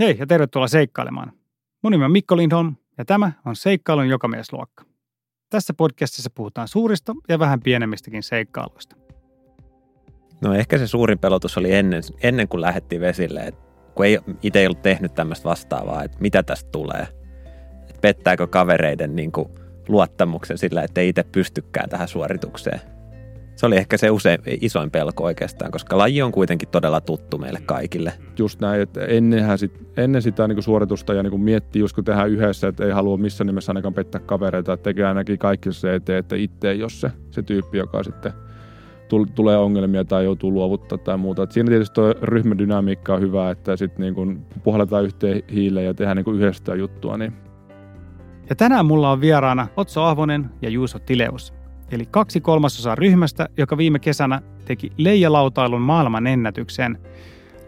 Hei ja tervetuloa seikkailemaan. Mun nimi on Mikko Lindholm ja tämä on Seikkailun jokamiesluokka. Tässä podcastissa puhutaan suurista ja vähän pienemmistäkin seikkailuista. No ehkä se suurin pelotus oli ennen, ennen kuin lähdettiin vesille, että kun ei itse ei ollut tehnyt tämmöistä vastaavaa, että mitä tästä tulee. Että pettääkö kavereiden niin kuin luottamuksen sillä, että ei itse pystykään tähän suoritukseen. Se oli ehkä se usein isoin pelko oikeastaan, koska laji on kuitenkin todella tuttu meille kaikille. Just näin, että ennenhän sit, ennen sitä niin kuin suoritusta ja niin kuin miettii, just kun tehdään yhdessä, että ei halua missään nimessä ainakaan pettää kavereita, että tekee ainakin kaikki se eteen, että itse ei ole se, se tyyppi, joka sitten tulee ongelmia tai joutuu luovuttaa tai muuta. Et siinä tietysti tuo ryhmädynamiikka on hyvä, että sitten niin kun puhalletaan yhteen hiileen ja tehdään niin kuin yhdessä juttua. Niin. Ja tänään mulla on vieraana Otso Ahvonen ja Juuso Tileus eli kaksi kolmasosaa ryhmästä, joka viime kesänä teki leijalautailun maailman ennätyksen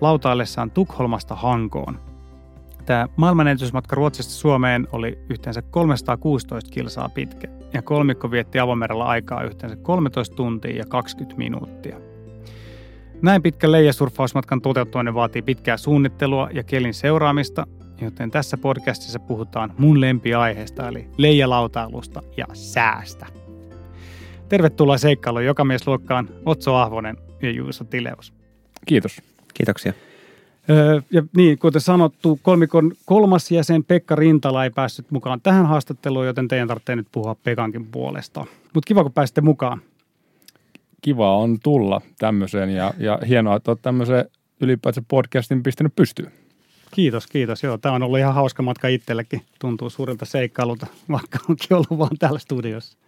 lautaillessaan Tukholmasta Hankoon. Tämä maailmanennätysmatka Ruotsista Suomeen oli yhteensä 316 kilsaa pitkä ja kolmikko vietti avomerellä aikaa yhteensä 13 tuntia ja 20 minuuttia. Näin pitkä leijasurfausmatkan toteuttaminen vaatii pitkää suunnittelua ja kelin seuraamista, joten tässä podcastissa puhutaan mun lempiaiheesta eli leijalautailusta ja säästä. Tervetuloa seikkailuun jokamiesluokkaan Otso Ahvonen ja Juuso Tileus. Kiitos. Kiitoksia. Öö, ja niin, kuten sanottu, kolmikon kolmas jäsen Pekka Rintala ei päässyt mukaan tähän haastatteluun, joten teidän tarvitsee nyt puhua Pekankin puolesta. Mutta kiva, kun pääsitte mukaan. Kiva on tulla tämmöiseen ja, ja hienoa, että olet tämmöisen ylipäätään podcastin pistänyt pystyyn. Kiitos, kiitos. Joo, tämä on ollut ihan hauska matka itsellekin. Tuntuu suurelta seikkailulta, vaikka onkin ollut vaan täällä studiossa.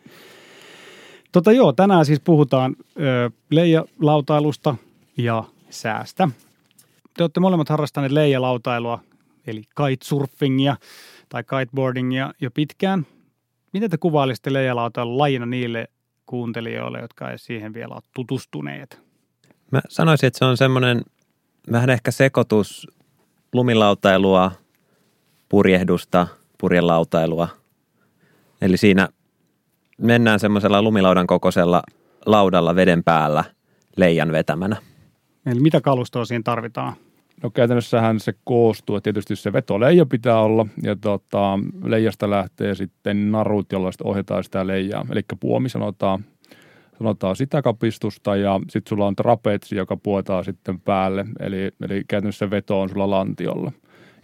Tota joo, tänään siis puhutaan ö, leijalautailusta ja säästä. Te olette molemmat harrastaneet leijalautailua, eli kitesurfingia tai kiteboardingia jo pitkään. Miten te kuvailisitte leijalautailun lajina niille kuuntelijoille, jotka ei siihen vielä ole tutustuneet? Mä sanoisin, että se on semmoinen vähän ehkä sekoitus lumilautailua, purjehdusta, purjelautailua. Eli siinä mennään semmoisella lumilaudan kokoisella laudalla veden päällä leijan vetämänä. Eli mitä kalustoa siinä tarvitaan? No käytännössähän se koostuu, että tietysti se vetoleija pitää olla ja tota, leijasta lähtee sitten narut, jolla sitten ohjataan sitä leijaa. Eli puomi sanotaan, sanotaan sitä kapistusta ja sitten sulla on trapetsi, joka puetaan sitten päälle. Eli, eli käytännössä veto on sulla lantiolla.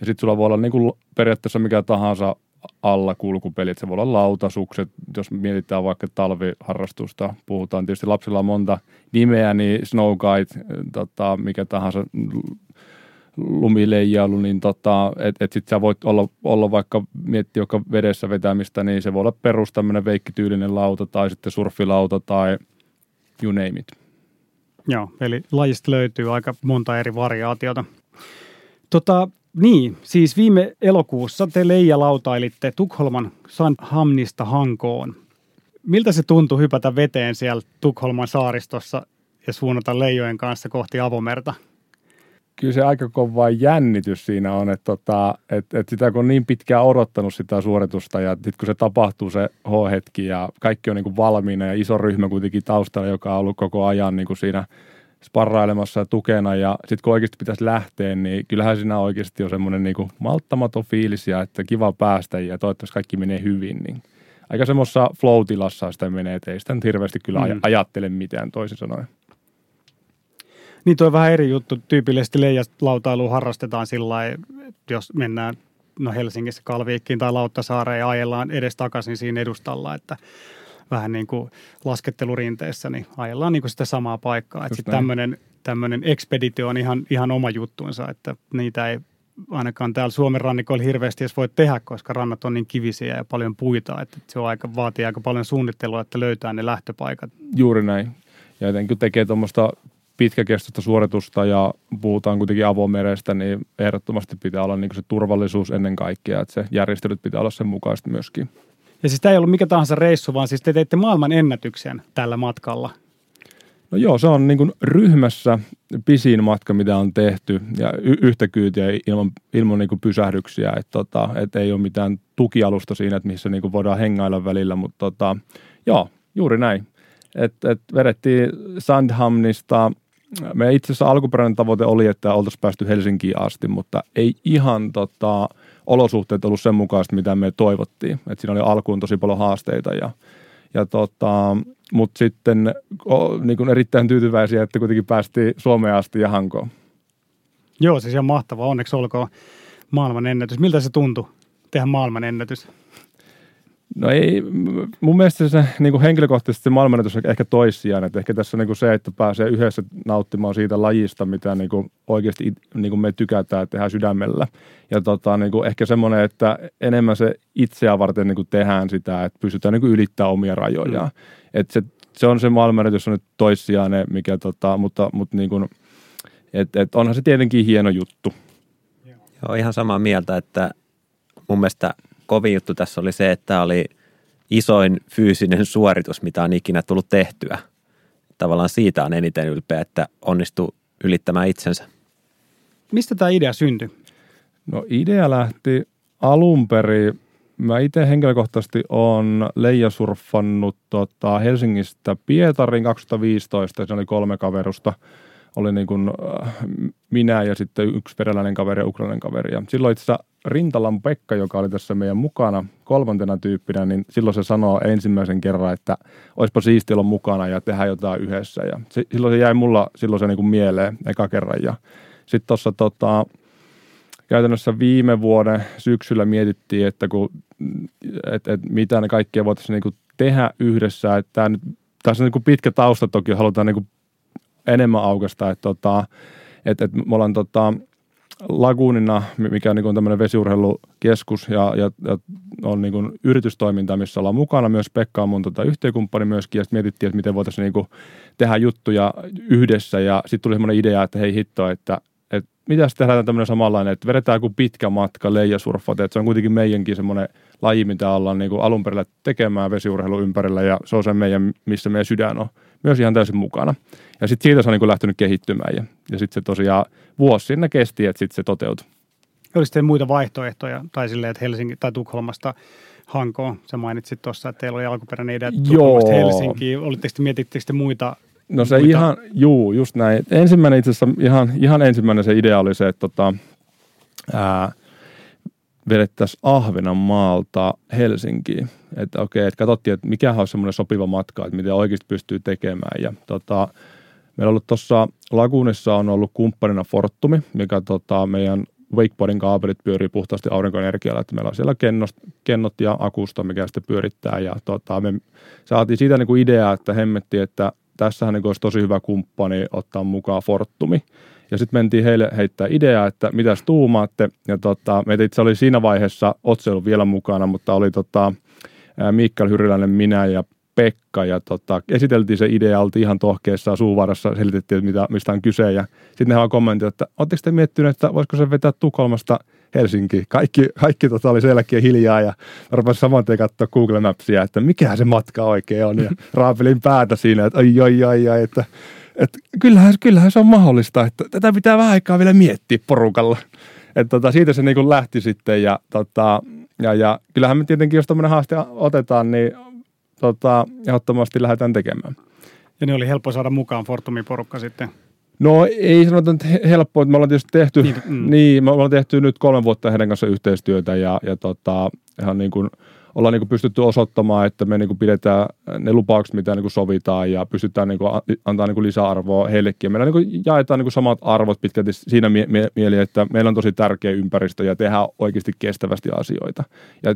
Ja sitten sulla voi olla niin kuin periaatteessa mikä tahansa alla kulkupelit. Se voi olla lautasukset, jos mietitään vaikka talviharrastusta. Puhutaan tietysti lapsilla on monta nimeä, niin snow guide, tota, mikä tahansa lumileijailu, niin tota, että et sit sä voit olla, olla vaikka miettiä joka vedessä vetämistä, niin se voi olla perus tämmöinen veikkityylinen lauta tai sitten surfilauta tai you name it. Joo, eli lajista löytyy aika monta eri variaatiota. Tota, niin, siis viime elokuussa te Leija lautailitte Tukholman Sandhamnista Hankoon. Miltä se tuntui hypätä veteen siellä Tukholman saaristossa ja suunnata leijojen kanssa kohti avomerta? Kyllä se aika kova jännitys siinä on, että, tota, että, että sitä kun on niin pitkään odottanut sitä suoritusta ja sitten kun se tapahtuu se H-hetki ja kaikki on niin kuin valmiina ja iso ryhmä kuitenkin taustalla, joka on ollut koko ajan niin kuin siinä – sparrailemassa ja tukena ja sitten kun oikeasti pitäisi lähteä, niin kyllähän siinä oikeasti on semmoinen niin malttamaton fiilis ja että kiva päästä ja toivottavasti kaikki menee hyvin, niin aika semmoisessa flow-tilassa sitä menee, että ei sitä nyt hirveästi kyllä mm. ajattele mitään toisin sanoen. Niin tuo on vähän eri juttu. Tyypillisesti leijalautailu harrastetaan sillä jos mennään no Helsingissä Kalviikkiin tai Lauttasaareen ja ajellaan edes takaisin siinä edustalla, että vähän niin kuin laskettelurinteessä, niin ajellaan niin kuin sitä samaa paikkaa. Että tämmöinen, tämmöinen ekspeditio on ihan, ihan oma juttuunsa, että niitä ei ainakaan täällä Suomen rannikolla hirveästi edes voi tehdä, koska rannat on niin kivisiä ja paljon puita, että se on aika, vaatii aika paljon suunnittelua, että löytää ne lähtöpaikat. Juuri näin. Ja jotenkin tekee tuommoista pitkäkestoista suoritusta ja puhutaan kuitenkin avomerestä, niin ehdottomasti pitää olla niin se turvallisuus ennen kaikkea, että se järjestelyt pitää olla sen mukaisesti myöskin. Ja siis tämä ei ollut mikä tahansa reissu, vaan siis te teitte maailman ennätyksen tällä matkalla. No joo, se on niin kuin ryhmässä pisin matka, mitä on tehty ja y- yhtä kyytiä ilman, ilman niin kuin pysähdyksiä. Että tota, et ei ole mitään tukialusta siinä, että missä niin kuin voidaan hengailla välillä, mutta tota, joo, juuri näin. Et, et vedettiin Sandhamnista meidän itse asiassa alkuperäinen tavoite oli, että oltaisiin päästy Helsinkiin asti, mutta ei ihan tota, olosuhteet ollut sen mukaista, mitä me toivottiin. Et siinä oli alkuun tosi paljon haasteita ja, ja tota, mutta sitten o, niin kuin erittäin tyytyväisiä, että kuitenkin päästiin Suomeen asti ja Hankoon. Joo, siis ihan mahtavaa. Onneksi olkoon maailman ennätys. Miltä se tuntui tehdä maailman ennätys? No ei, mun mielestä se niin kuin henkilökohtaisesti se maailmanennätys on ehkä toissijaan. Että ehkä tässä on niin kuin se, että pääsee yhdessä nauttimaan siitä lajista, mitä niin kuin oikeasti niin kuin me tykätään tehdä sydämellä. Ja tota, niin kuin ehkä semmoinen, että enemmän se itseä varten niin kuin tehdään sitä, että pystytään niin kuin ylittämään omia rajojaan. Mm. Että se, se on se maailmanennätys on nyt toissijainen, mikä tota, mutta, mutta niin kuin, et, et onhan se tietenkin hieno juttu. Joo, ihan samaa mieltä, että mun mielestä – kovin juttu tässä oli se, että tämä oli isoin fyysinen suoritus, mitä on ikinä tullut tehtyä. Tavallaan siitä on eniten ylpeä, että onnistuu ylittämään itsensä. Mistä tämä idea syntyi? No idea lähti alun perin. Mä itse henkilökohtaisesti on leijasurfannut tota Helsingistä Pietarin 2015. Se oli kolme kaverusta – oli niin kuin äh, minä ja sitten yksi peräläinen kaveri ja ukrainainen kaveri. Ja silloin itse asiassa Rintalan Pekka, joka oli tässä meidän mukana kolmantena tyyppinä, niin silloin se sanoo ensimmäisen kerran, että olisipa siisti olla mukana ja tehdä jotain yhdessä. Ja se, silloin se jäi mulla silloin se niin kuin mieleen eka kerran. Ja sitten tuossa tota, käytännössä viime vuoden syksyllä mietittiin, että kun, et, et mitä ne kaikkea voitaisiin niin kuin tehdä yhdessä. Että tämä nyt, tässä on niin kuin pitkä tausta toki, halutaan niin kuin enemmän aukasta, että tota, et, et me ollaan tota, Lagunina, mikä on niin tämmöinen vesiurheilukeskus ja, ja, ja on niin yritystoiminta, missä ollaan mukana. Myös Pekka on mun tota, yhteenkumppani myöskin ja sitten mietittiin, että miten voitaisiin niin tehdä juttuja yhdessä ja sitten tuli semmoinen idea, että hei hitto, että että mitä tehdään tämmöinen samanlainen, että vedetään kuin pitkä matka leijasurfat, että se on kuitenkin meidänkin semmoinen laji, mitä ollaan niin alun perin tekemään vesiurheilun ympärillä ja se on se meidän, missä meidän sydän on myös ihan täysin mukana. Ja sitten siitä se on niin lähtenyt kehittymään ja, ja sitten se tosiaan vuosi sinne kesti, että sitten se toteutui. Oliko teillä muita vaihtoehtoja tai silleen, että Helsinki tai Tukholmasta Hankoon, sä mainitsit tuossa, että teillä oli alkuperäinen idea Tukholmasta Helsinkiin. Olitteko te, mietittekö te muita No se muita? ihan, juu, just näin. Ensimmäinen itse asiassa, ihan, ihan ensimmäinen se idea oli se, että tota, ää, vedettäisiin Ahvenanmaalta Helsinkiin. Että okei, että katsottiin, että mikä on semmoinen sopiva matka, että miten oikeasti pystyy tekemään. Ja tota, meillä on ollut tuossa Lagunissa on ollut kumppanina Fortumi, mikä tota, meidän wakeboardin kaapelit pyörii puhtaasti aurinkoenergialla, että meillä on siellä kennost, kennot ja akusta, mikä sitten pyörittää. Ja tota, me saatiin siitä niin kuin idea, että hemmetti, että tässähän niin olisi tosi hyvä kumppani ottaa mukaan Fortumi. Ja sitten mentiin heille heittää ideaa, että mitäs tuumaatte. Ja tota, meitä itse oli siinä vaiheessa, Otse vielä mukana, mutta oli tota, Mikael Hyriläinen, minä ja Pekka. Ja tota, esiteltiin se idea, oltiin ihan tohkeessa suuvarassa, selitettiin, että mitä, mistä on kyse. Ja sitten ne vaan kommentoivat, että oletteko te miettineet, että voisiko se vetää Tukholmasta Helsinki. Kaikki, kaikki tota oli selkeä hiljaa ja rupesin saman tien katsoa Google Mapsia, että mikä se matka oikein on. Ja raapelin päätä siinä, että ai ai ai, ai että että kyllähän, kyllähän se on mahdollista, että tätä pitää vähän aikaa vielä miettiä porukalla. Että tota, siitä se niin lähti sitten ja, tota, ja, ja kyllähän me tietenkin, jos tämmöinen haaste otetaan, niin tota, ehdottomasti lähdetään tekemään. Ja ne oli helppo saada mukaan Fortumin porukka sitten. No ei sanota että helppoa, että me ollaan tietysti tehty, niin, mm. niin, me ollaan tehty nyt kolme vuotta heidän kanssa yhteistyötä ja, ja tota, ihan niin kuin – ollaan niin kuin pystytty osoittamaan, että me niin kuin pidetään ne lupaukset, mitä niin kuin sovitaan ja pystytään niin kuin antaa niin kuin lisäarvoa heillekin. Meillä niin kuin jaetaan niin kuin samat arvot pitkälti siinä mie- mie- mieli, että meillä on tosi tärkeä ympäristö ja tehdään oikeasti kestävästi asioita. Ja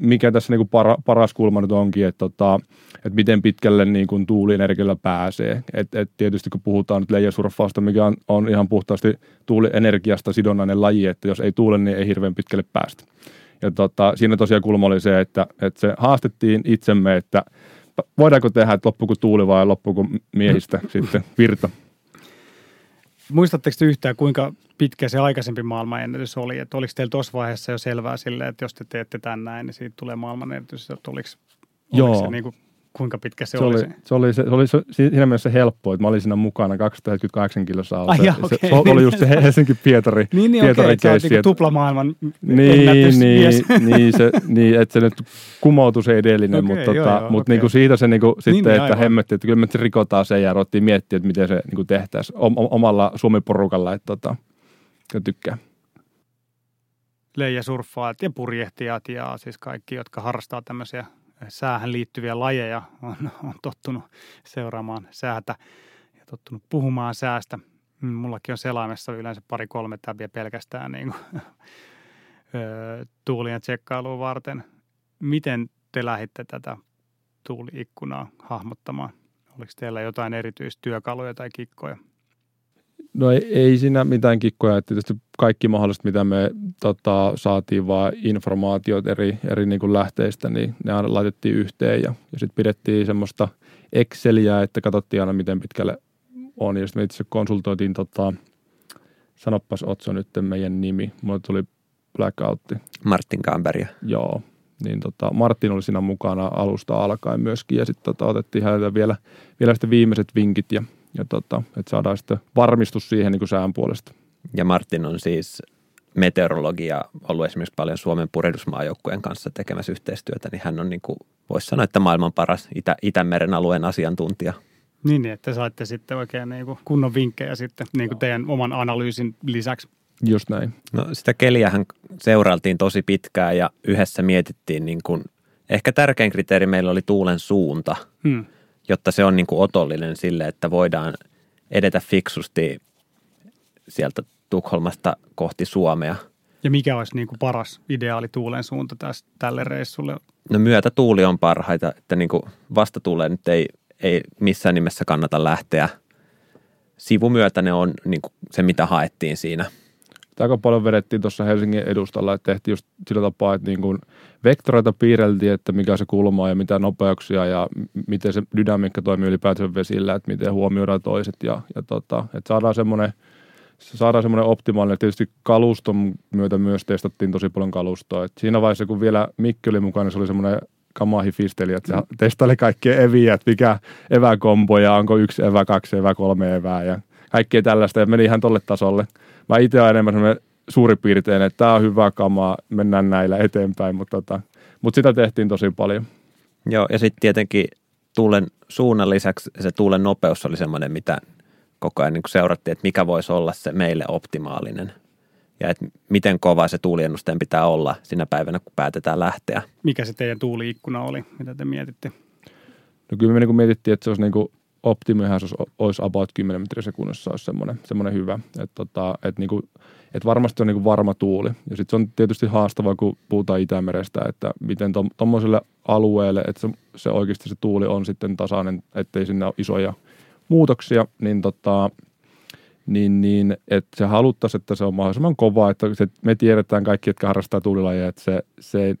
mikä tässä niin kuin para- paras kulma nyt onkin, että, tota, että miten pitkälle niin kuin tuulienergialla pääsee. Et, et tietysti kun puhutaan nyt leijasurfausta, mikä on, on ihan puhtaasti tuulienergiasta sidonnainen laji, että jos ei tuule, niin ei hirveän pitkälle päästä. Ja tota, siinä tosiaan kulma oli se, että, että se haastettiin itsemme, että voidaanko tehdä, että loppuko tuuli vai loppuko miehistä sitten virta. Muistatteko te yhtään, kuinka pitkä se aikaisempi maailmanennätys oli? Että oliko teillä tuossa vaiheessa jo selvää sille, että jos te teette tämän näin, niin siitä tulee maailmanennätys? Että oliko, oliko Joo. se niin kuin kuinka pitkä se, Se oli, oli? se, oli, se, se oli se, siinä mielessä helppoa, että mä olin siinä mukana 278 kilossa Ai se, jaa, se, se, oli just se Helsinki-Pietari Niin, niin okei, että sä oot keissi, niinku että- tuplamaailman Niin, niin, niin, se, niin, että se nyt kumoutui se edellinen, Okei, mutta, joo, tota, joo, mutta okei. niinku siitä se niinku, sitten, niin, että aivan. hemmetti, että kyllä me rikotaan se ja ruvettiin miettiä, että miten se niinku tehtäisiin om, om- omalla Suomi-porukalla, että tota, tykkää. leijasurffaajat ja purjehtijat ja siis kaikki, jotka harrastaa tämmöisiä säähän liittyviä lajeja, on, on tottunut seuraamaan säätä ja tottunut puhumaan säästä. Mm, Mullakin on selaimessa yleensä pari-kolme täbiä pelkästään niin kuin, tuulien tsekkailuun varten. Miten te lähditte tätä tuuliikkunaa hahmottamaan? Oliko teillä jotain erityistyökaluja tai kikkoja? No ei, ei siinä mitään kikkoja, että tietysti kaikki mahdolliset, mitä me tota, saatiin vaan informaatiot eri, eri niin kuin lähteistä, niin ne aina laitettiin yhteen ja, ja sitten pidettiin semmoista Exceliä, että katsottiin aina miten pitkälle on ja sitten me itse konsultoitiin, tota, sanoppas Otso nyt meidän nimi, mulle tuli blackoutti, Martin Kamberia. joo. Niin tota, Martin oli siinä mukana alusta alkaen myöskin ja sitten tota, otettiin häneltä vielä, vielä sitten viimeiset vinkit ja, ja tota, että saadaan sitten varmistus siihen niin kuin sään puolesta. Ja Martin on siis meteorologia ollut esimerkiksi paljon Suomen purjehdusmaajoukkueen kanssa tekemässä yhteistyötä, niin hän on niin kuin, voisi sanoa, että maailman paras Itä- Itämeren alueen asiantuntija. Niin, niin, että saitte sitten oikein niin kuin kunnon vinkkejä sitten niin kuin teidän oman analyysin lisäksi. Just näin. No sitä keliähän seurailtiin tosi pitkään ja yhdessä mietittiin niin kuin, ehkä tärkein kriteeri meillä oli tuulen suunta, Hmm. Jotta se on niin kuin otollinen sille, että voidaan edetä fiksusti sieltä Tukholmasta kohti Suomea. Ja mikä olisi niin kuin paras ideaali tuulen suunta täs, tälle reissulle? No myötätuuli on parhaita, että niin kuin vastatuuleen nyt ei, ei missään nimessä kannata lähteä. Sivumyötäne on niin kuin se, mitä haettiin siinä. Aika paljon vedettiin tuossa Helsingin edustalla, että tehtiin just sillä tapaa, että niin kuin vektoreita piirreltiin, että mikä se kulma on ja mitä nopeuksia ja miten se dynamiikka toimii ylipäätään vesillä, että miten huomioidaan toiset ja, ja tota, että saadaan semmoinen saadaan semmoinen optimaalinen. Tietysti kaluston myötä myös testattiin tosi paljon kalustoa. Et siinä vaiheessa, kun vielä Mikki oli mukana, niin se oli semmoinen kamahifisteli, että se testaili kaikkia eviä, että mikä eväkombo ja onko yksi evä, kaksi evä, kolme evää ja kaikkea tällaista. Ja meni ihan tolle tasolle. Mä itse olen enemmän semmoinen suuripiirteinen, että tämä on hyvä kamaa, mennään näillä eteenpäin, mutta, tota, mutta sitä tehtiin tosi paljon. Joo, ja sitten tietenkin tuulen suunnan lisäksi se tuulen nopeus oli semmoinen, mitä koko ajan niin seurattiin, että mikä voisi olla se meille optimaalinen. Ja että miten kova se tuuliennusteen pitää olla sinä päivänä, kun päätetään lähteä. Mikä se teidän tuuliikkuna oli, mitä te mietitte? No kyllä me niin mietittiin, että se olisi niin kuin optimihan olisi, olisi about 10 metriä sekunnissa olisi semmoinen, semmoinen hyvä. Että tota, et niin kuin, et varmasti on niin kuin varma tuuli. Ja sitten se on tietysti haastavaa, kun puhutaan Itämerestä, että miten tuommoiselle alueelle, että se, se oikeasti se tuuli on sitten tasainen, ettei sinne ole isoja muutoksia, niin tota, niin, niin että se haluttaisiin, että se on mahdollisimman kova, että se, me tiedetään kaikki, jotka harrastaa tuulilajeja, että se, se,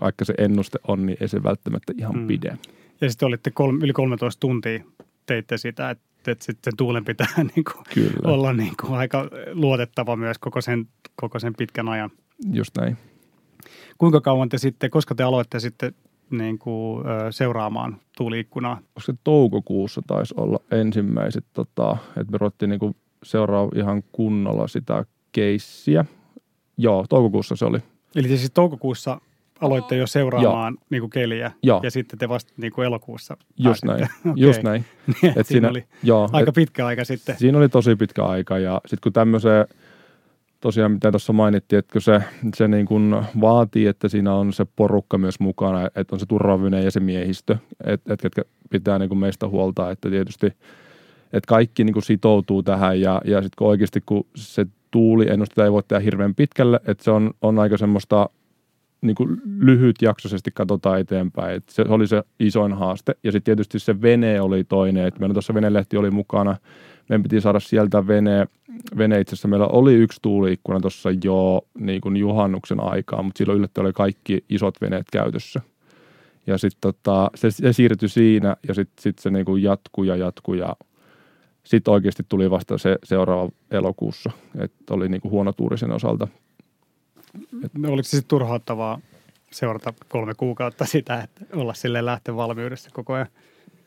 vaikka se ennuste on, niin ei se välttämättä ihan mm. pide. Ja sitten olitte kolme, yli 13 tuntia teitte sitä, että, että sitten tuulen pitää niin kuin Kyllä, olla niin kuin aika luotettava myös koko sen, koko sen pitkän ajan. just näin. Kuinka kauan te sitten, koska te aloitte sitten niin kuin, seuraamaan tuuliikkunaa? Onko se toukokuussa taisi olla ensimmäiset, tota, että me ruvettiin niinku seuraa ihan kunnolla sitä keissiä. Joo, toukokuussa se oli. Eli siis toukokuussa aloitte jo seuraamaan niin kuin keliä Joo. ja sitten te vasta niin kuin elokuussa Just pääsitte. näin, Okei. just näin. Niin, Et siinä oli joo, aika et, pitkä aika sitten. siinä oli tosi pitkä aika ja sitten kun tämmöiseen, tosiaan mitä tuossa mainittiin, että kun se, se niin kuin vaatii, että siinä on se porukka myös mukana, että on se turvavinen ja se miehistö, että et, ketkä pitää niin kuin meistä huolta, että tietysti että kaikki niin kuin sitoutuu tähän ja, ja sitten kun oikeasti kun se tuuli ennustetaan ei voi tehdä hirveän pitkälle, että se on, on aika semmoista niin kuin lyhytjaksoisesti katsotaan eteenpäin. Et se oli se isoin haaste. Ja sitten tietysti se vene oli toinen. Et meillä tuossa venelehti oli mukana. Meidän piti saada sieltä vene. Vene itse asiassa meillä oli yksi tuuliikkuna tuossa jo niin kuin juhannuksen aikaa, mutta silloin yllättäen oli kaikki isot veneet käytössä. Ja sitten tota, se, se siirtyi siinä ja sitten sit se niin kuin jatkuu ja jatkuu ja sitten oikeasti tuli vasta se seuraava elokuussa, että oli niin kuin sen osalta. Oliko se sitten turhauttavaa seurata kolme kuukautta sitä, että olla sille lähtövalmiudessa koko ajan.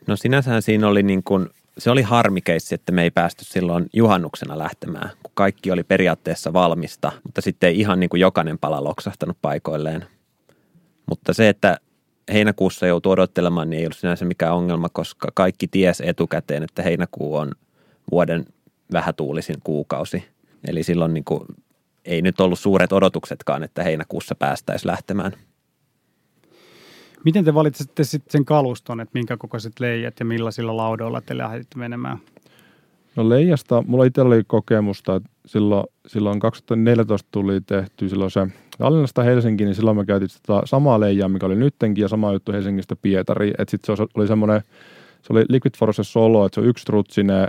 No sinänsähän siinä oli niin kuin, se oli harmikeissi, että me ei päästy silloin juhannuksena lähtemään, kun kaikki oli periaatteessa valmista, mutta sitten ei ihan niin kuin jokainen pala loksahtanut paikoilleen. Mutta se, että heinäkuussa joutuu odottelemaan, niin ei ollut sinänsä mikään ongelma, koska kaikki ties etukäteen, että heinäkuu on vuoden vähätuulisin kuukausi. Eli silloin niin kuin, ei nyt ollut suuret odotuksetkaan, että heinäkuussa päästäisiin lähtemään. Miten te valitsitte sitten sen kaluston, että minkä kokoiset leijät ja millaisilla laudoilla te lähditte menemään? No leijasta, mulla itsellä oli kokemusta, että silloin, silloin 2014 tuli tehty silloin se Tallinnasta Helsinkiin, niin silloin me käytiin sitä samaa leijaa, mikä oli nyttenkin, ja sama juttu Helsingistä Pietari. Että sitten se oli semmoinen, se oli Liquid Force Solo, että se on yksi trutsinen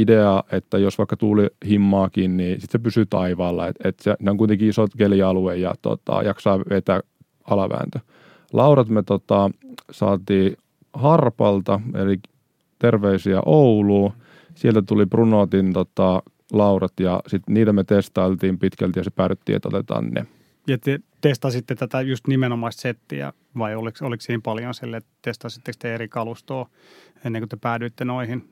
idea, että jos vaikka tuuli himmaakin, niin sitten se pysyy taivaalla. Että et se, ne on kuitenkin isot kelialue ja tota, jaksaa vetää alavääntö. Laudat me tota, saatiin Harpalta, eli terveisiä Ouluun. Sieltä tuli Brunotin tota, laudat ja sitten niitä me testailtiin pitkälti ja se päädyttiin, että otetaan ne. Ja te testasitte tätä just nimenomaista settiä vai oliko, oliko siinä paljon sille, että testasitteko te eri kalustoa ennen kuin te päädyitte noihin?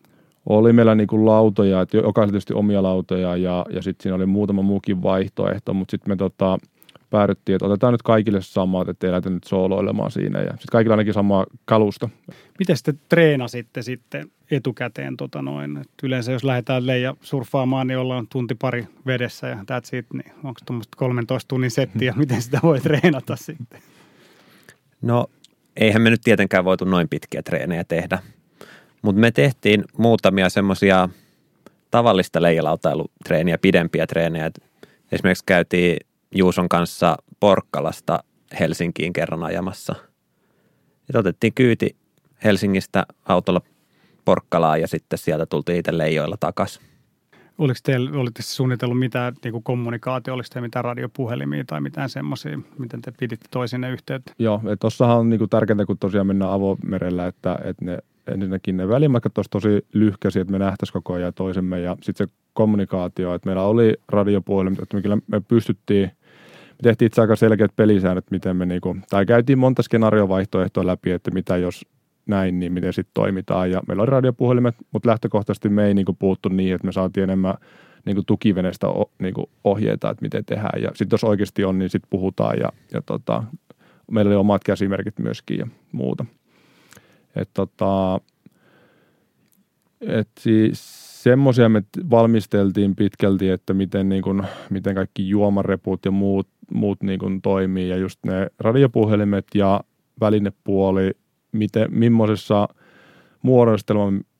Oli meillä niinku lautoja, että jokaisella tietysti omia lautoja ja, ja sitten siinä oli muutama muukin vaihtoehto, mutta sitten me tota, päädyttiin, että otetaan nyt kaikille samat, ettei lähdetä nyt sooloilemaan siinä. Ja sitten kaikilla ainakin sama kalusto. Miten te treenasitte sitten etukäteen? Tota noin? Et yleensä jos lähdetään leija surffaamaan, niin ollaan tunti pari vedessä ja that's it. Niin onko tuommoista 13 tunnin settiä? Miten sitä voi treenata sitten? No eihän me nyt tietenkään voitu noin pitkiä treenejä tehdä. Mutta me tehtiin muutamia semmoisia tavallista leijalautailutreeniä, pidempiä treenejä. Esimerkiksi käytiin Juuson kanssa Porkkalasta Helsinkiin kerran ajamassa. Ja otettiin kyyti Helsingistä autolla Porkkalaan ja sitten sieltä tultiin itse leijoilla takaisin. Oliko teillä, olitte suunnitellut mitään niin kuin kommunikaatio, oliko teillä mitään radiopuhelimia tai mitään semmoisia, miten te piditte toisinne yhteyttä? Joo, että tuossahan on niin kuin tärkeintä, kun tosiaan mennään avomerellä, että, että ne, ensinnäkin ne välimatkat olisi tosi lyhkäisiä, että me nähtäisiin koko ajan toisemme ja sitten se kommunikaatio, että meillä oli radiopuhelimet, että me kyllä me pystyttiin me tehtiin itse aika selkeät pelisäännöt, miten me niinku, tai käytiin monta skenaariovaihtoehtoa läpi, että mitä jos näin, niin miten sitten toimitaan. Ja meillä oli radiopuhelimet, mutta lähtökohtaisesti me ei niinku puuttu niin, että me saatiin enemmän niinku tukivenestä niinku ohjeita, että miten tehdään. Ja sitten jos oikeasti on, niin sitten puhutaan ja, ja tota, meillä oli omat käsimerkit myöskin ja muuta. Et tota, et siis semmoisia me valmisteltiin pitkälti, että miten, niin kuin, miten kaikki juomareput ja muut, muut niin kuin toimii ja just ne radiopuhelimet ja välinepuoli, miten, millaisessa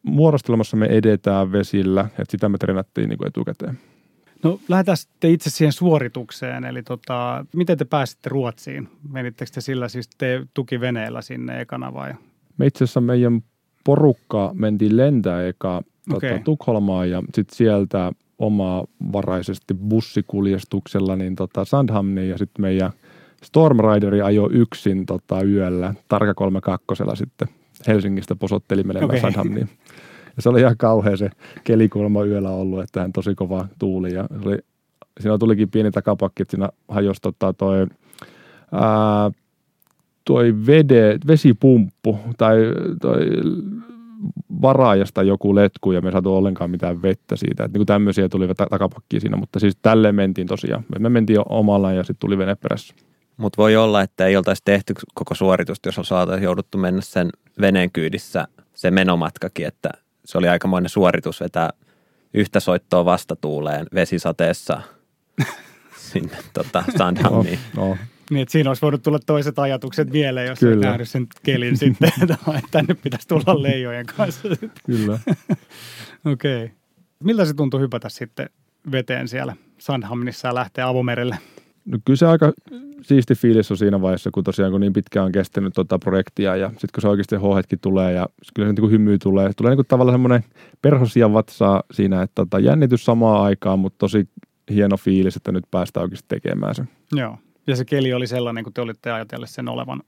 muodostelmassa me edetään vesillä, että sitä me treenattiin niin etukäteen. No lähdetään sitten itse siihen suoritukseen, eli tota, miten te pääsitte Ruotsiin? Menittekö te sillä siis te tukiveneellä sinne ekana vai? Me itse asiassa meidän porukka mentiin lentää eka okay. tota, Tukholmaan ja sitten sieltä omavaraisesti bussikuljestuksella niin tota Sandhamniin ja sitten meidän Storm Rideri ajo yksin tota, yöllä Tarka 32 sitten Helsingistä posotteli menemään okay. Sandhamniin. Ja se oli ihan kauhea se kelikulma yöllä ollut, että hän tosi kova tuuli ja se oli, siinä tulikin pieni takapakki, että siinä hajosi tota, toi, ää, toi vede, vesipumppu tai toi varaajasta joku letku ja me saatu ollenkaan mitään vettä siitä. Että niin kuin tämmöisiä tuli takapakkiin siinä, mutta siis tälleen mentiin tosiaan. Me mentiin omalla ja sitten tuli vene perässä. Mutta voi olla, että ei oltaisi tehty koko suoritusta, jos saataisiin jouduttu mennä sen veneen kyydissä se menomatkakin, että se oli aikamoinen suoritus vetää yhtä soittoa vastatuuleen vesisateessa sinne tota, Sandhamniin. no, no. Niin, että siinä olisi voinut tulla toiset ajatukset vielä, jos Kyllä. ei nähnyt sen kelin sitten, että tänne pitäisi tulla leijojen kanssa. Kyllä. Okei. Okay. Miltä se tuntui hypätä sitten veteen siellä Sandhamnissa ja lähteä avomerelle? No kyllä se aika siisti fiilis on siinä vaiheessa, kun tosiaan kun niin pitkään on kestänyt tuota projektia ja sitten kun se oikeasti hohetki tulee ja kyllä se niin hymy tulee. Tulee niin kuin tavallaan semmoinen perhosia vatsaa siinä, että tota, jännitys samaan aikaan, mutta tosi hieno fiilis, että nyt päästään oikeasti tekemään se. Joo. Ja se keli oli sellainen, kun te olitte ajatelleet sen olevan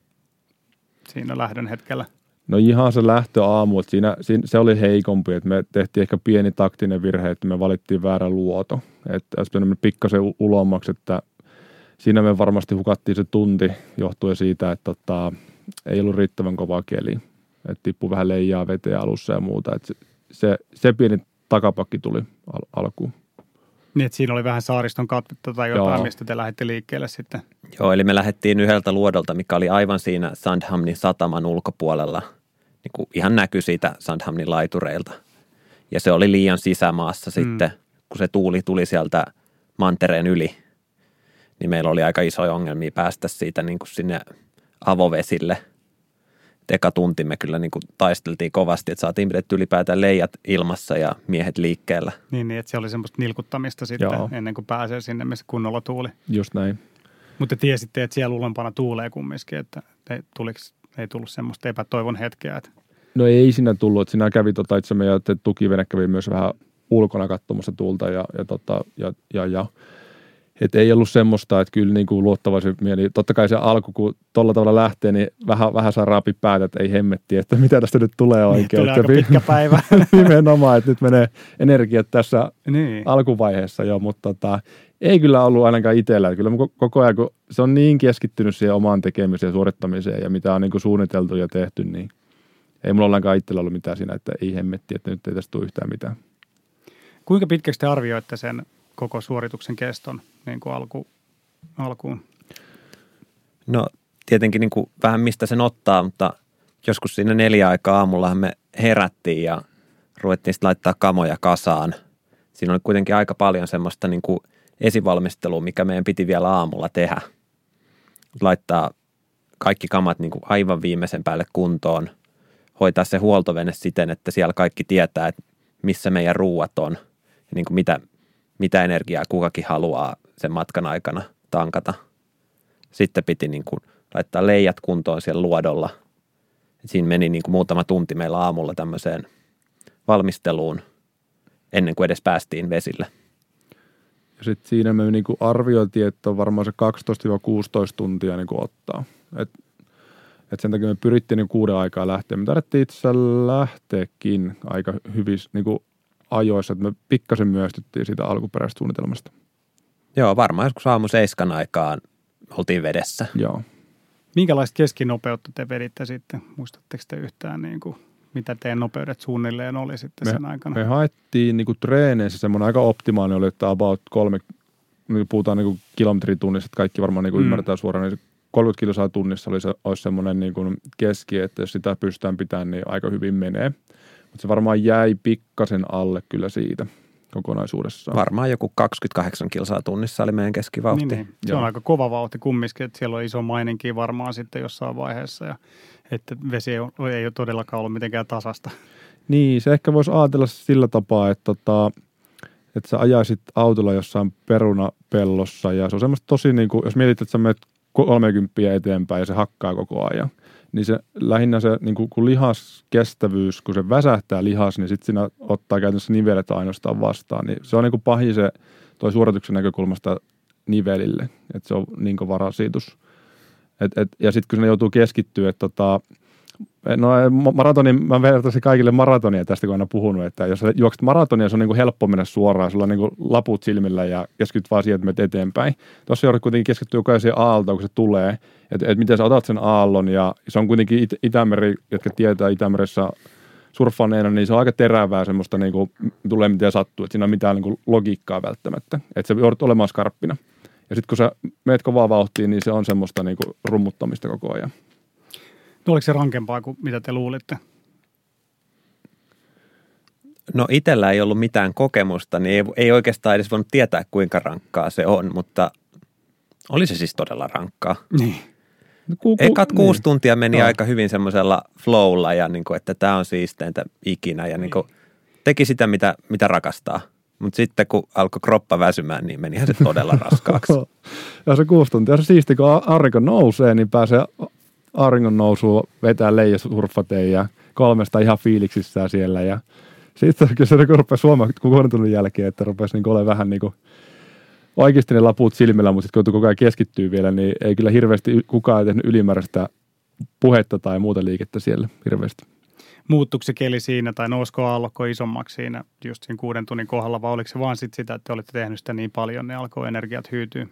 siinä lähdön hetkellä? No ihan se lähtöaamu, että siinä, siinä, se oli heikompi, että me tehtiin ehkä pieni taktinen virhe, että me valittiin väärä luoto. Että olisi pitänyt pikkasen ulommaksi, että siinä me varmasti hukattiin se tunti johtuen siitä, että tota, ei ollut riittävän kova keli. Että tippui vähän leijaa veteen alussa ja muuta. Et se, se, se pieni takapakki tuli al- alkuun. Niin, että siinä oli vähän saariston katvetta tai jotain, Joo. mistä te lähditte liikkeelle sitten. Joo, eli me lähdettiin yhdeltä luodolta, mikä oli aivan siinä Sandhamnin sataman ulkopuolella. Niin kuin ihan näkyi siitä Sandhamnin laitureilta. Ja se oli liian sisämaassa sitten, kun se tuuli tuli sieltä mantereen yli. Niin meillä oli aika isoja ongelmia päästä siitä niin kuin sinne avovesille. Eka tunti me kyllä niin kuin taisteltiin kovasti, että saatiin pidetty ylipäätään leijat ilmassa ja miehet liikkeellä. Niin, niin että se oli semmoista nilkuttamista sitten Joo. ennen kuin pääsee sinne, missä kunnolla tuuli. Just näin. Mutta tiesitte, että siellä ulempana tuulee kumminkin, että ei, tuliks, ei tullut semmoista epätoivon hetkeä. Että, No ei siinä tullut, että sinä kävi tota, itse meidän tukivene kävi myös vähän ulkona katsomassa tuulta ja, ja, tota, ja, ja, ja et ei ollut semmoista, että kyllä niin kuin luottavaisin mieli. Totta kai se alku, kun tuolla tavalla lähtee, niin vähän, vähän saa raapi päätä, että ei hemmetti, että mitä tästä nyt tulee niin, oikein. aika vi- pitkä päivä. Nimenomaan, että nyt menee energiat tässä niin. alkuvaiheessa jo, mutta tota, ei kyllä ollut ainakaan itsellä. Kyllä koko ajan, kun se on niin keskittynyt siihen omaan tekemiseen ja suorittamiseen ja mitä on niin kuin suunniteltu ja tehty, niin ei mulla ollenkaan itsellä ollut mitään siinä, että ei hemmetti, että nyt ei tästä tule yhtään mitään. Kuinka pitkäksi te arvioitte sen koko suorituksen keston niin kuin alku, alkuun? No tietenkin niin kuin vähän mistä sen ottaa, mutta joskus siinä neljä aikaa aamullahan me herättiin ja ruvettiin sitten laittaa kamoja kasaan. Siinä oli kuitenkin aika paljon semmoista niin kuin esivalmistelua, mikä meidän piti vielä aamulla tehdä. Laittaa kaikki kamat niin kuin aivan viimeisen päälle kuntoon, hoitaa se huoltovene siten, että siellä kaikki tietää, että missä meidän ruuat on ja niin kuin mitä, mitä energiaa kukakin haluaa sen matkan aikana tankata – sitten piti niin kuin laittaa leijat kuntoon siellä luodolla. Siinä meni niin kuin muutama tunti meillä aamulla tämmöiseen valmisteluun ennen kuin edes päästiin vesille. Ja sitten siinä me niinku arvioitiin, että on varmaan se 12-16 tuntia niinku ottaa. Et, et sen takia me pyrittiin niinku kuuden aikaa lähteä. Me tarvittiin itse lähteäkin aika hyvissä niinku ajoissa, että me pikkasen myöstyttiin siitä alkuperäisestä suunnitelmasta. Joo, varmaan joskus aamu seiskan aikaan oltiin vedessä. Joo. Minkälaista keskinopeutta te veditte sitten? Muistatteko te yhtään, niin kuin, mitä teidän nopeudet suunnilleen oli sitten Me- sen aikana? Me haettiin niinku treeneissä semmoinen aika optimaalinen oli, että about kolme, niin puhutaan niinku kilometritunnissa, että kaikki varmaan niinku Mm. mm. ymmärtää suoraan, niin 30 kilsaa tunnissa oli se, olisi semmoinen niinku keski, että jos sitä pystytään pitämään, niin aika hyvin menee. Mutta se varmaan jäi pikkasen alle kyllä siitä kokonaisuudessaan. Varmaan joku 28 kilsaa tunnissa oli meidän keskivauhti. Niin, niin. Se Joo. on aika kova vauhti kumminkin, että siellä on iso maininki varmaan sitten jossain vaiheessa. Ja, että vesi ei ole, ei ole todellakaan ollut mitenkään tasasta. Niin, se ehkä voisi ajatella sillä tapaa, että, tota, että sä ajaisit autolla jossain perunapellossa ja se on semmoista tosi, niin kuin, jos mietit, että sä menet 30 eteenpäin ja se hakkaa koko ajan, niin se lähinnä se niin kuin, kun lihaskestävyys, kun se väsähtää lihas, niin sitten siinä ottaa käytännössä nivelet ainoastaan vastaan. Niin se on niin kuin pahin se toi suorituksen näkökulmasta nivelille, että se on niin kova rasitus. Et, et, ja sitten kun sinne joutuu keskittyä, että tota, No ma- maratonin, mä vertaisin kaikille maratonia tästä, kun aina puhunut, että jos juokset maratonia, se on niin kuin helppo mennä suoraan, sulla on niin kuin laput silmillä ja keskityt vaan siihen, että menet eteenpäin. Tuossa joudut kuitenkin keskittyä siihen aaltoon, kun se tulee, että, että miten sä otat sen aallon ja se on kuitenkin It- Itämeri, jotka tietää Itämeressä surffaneena, niin se on aika terävää semmoista, niin kuin, tulee miten sattuu, että siinä on mitään niin kuin logiikkaa välttämättä, että sä joudut olemaan skarppina. Ja sitten kun sä meet kovaa vauhtiin, niin se on semmoista niin kuin rummuttamista koko ajan. No, oliko se rankempaa kuin mitä te luulitte? No itellä ei ollut mitään kokemusta, niin ei, ei oikeastaan edes voinut tietää, kuinka rankkaa se on, mutta oli se siis todella rankkaa. Niin. No, ku, ku, Ekat kuusi tuntia meni Joo. aika hyvin semmoisella flowlla ja niin kuin, että tämä on siisteintä ikinä ja niin kuin, teki sitä, mitä, mitä rakastaa. Mutta sitten kun alkoi kroppa väsymään, niin menihän se todella raskaaksi. Ja se kuusi tuntia, se siisti, kun aurinko nousee, niin pääsee auringon nousuun vetää leijasurfateen ja kolmesta ihan fiiliksissään siellä. Ja sitten kyllä se niin rupesi huomaa kuuden tunnin jälkeen, että rupesi niin olemaan vähän niin kuin oikeasti ne laput silmillä, mutta sitten kun koko ajan keskittyy vielä, niin ei kyllä hirveästi kukaan tehnyt ylimääräistä puhetta tai muuta liikettä siellä hirveästi. Muuttuiko se keli siinä tai nousiko aallokko isommaksi siinä just siinä kuuden tunnin kohdalla vai oliko se vaan sit sitä, että te olette tehnyt sitä niin paljon, ne alkoi energiat hyytyä?